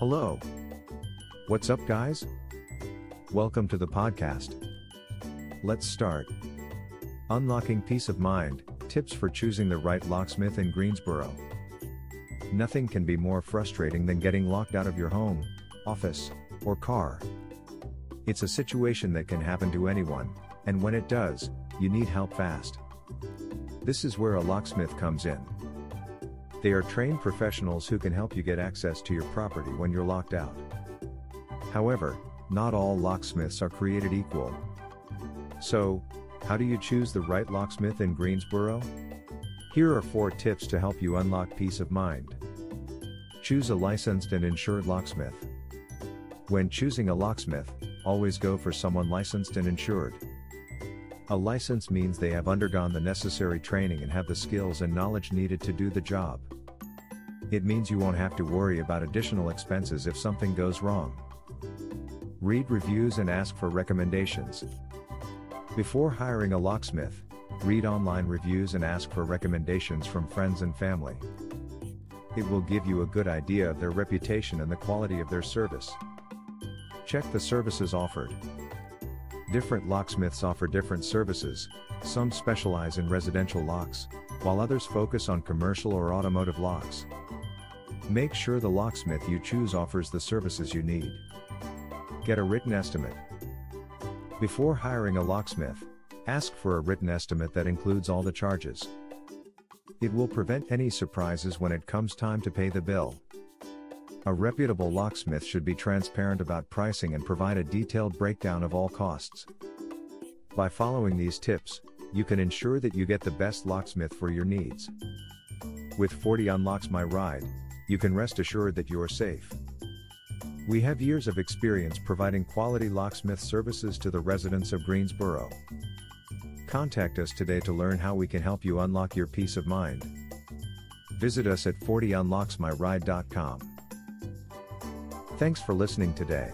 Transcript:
Hello. What's up, guys? Welcome to the podcast. Let's start. Unlocking peace of mind tips for choosing the right locksmith in Greensboro. Nothing can be more frustrating than getting locked out of your home, office, or car. It's a situation that can happen to anyone, and when it does, you need help fast. This is where a locksmith comes in. They are trained professionals who can help you get access to your property when you're locked out. However, not all locksmiths are created equal. So, how do you choose the right locksmith in Greensboro? Here are four tips to help you unlock peace of mind. Choose a licensed and insured locksmith. When choosing a locksmith, always go for someone licensed and insured. A license means they have undergone the necessary training and have the skills and knowledge needed to do the job. It means you won't have to worry about additional expenses if something goes wrong. Read reviews and ask for recommendations. Before hiring a locksmith, read online reviews and ask for recommendations from friends and family. It will give you a good idea of their reputation and the quality of their service. Check the services offered. Different locksmiths offer different services, some specialize in residential locks, while others focus on commercial or automotive locks. Make sure the locksmith you choose offers the services you need. Get a written estimate. Before hiring a locksmith, ask for a written estimate that includes all the charges. It will prevent any surprises when it comes time to pay the bill. A reputable locksmith should be transparent about pricing and provide a detailed breakdown of all costs. By following these tips, you can ensure that you get the best locksmith for your needs. With 40 Unlocks My Ride, you can rest assured that you are safe. We have years of experience providing quality locksmith services to the residents of Greensboro. Contact us today to learn how we can help you unlock your peace of mind. Visit us at 40unlocksmyride.com. Thanks for listening today.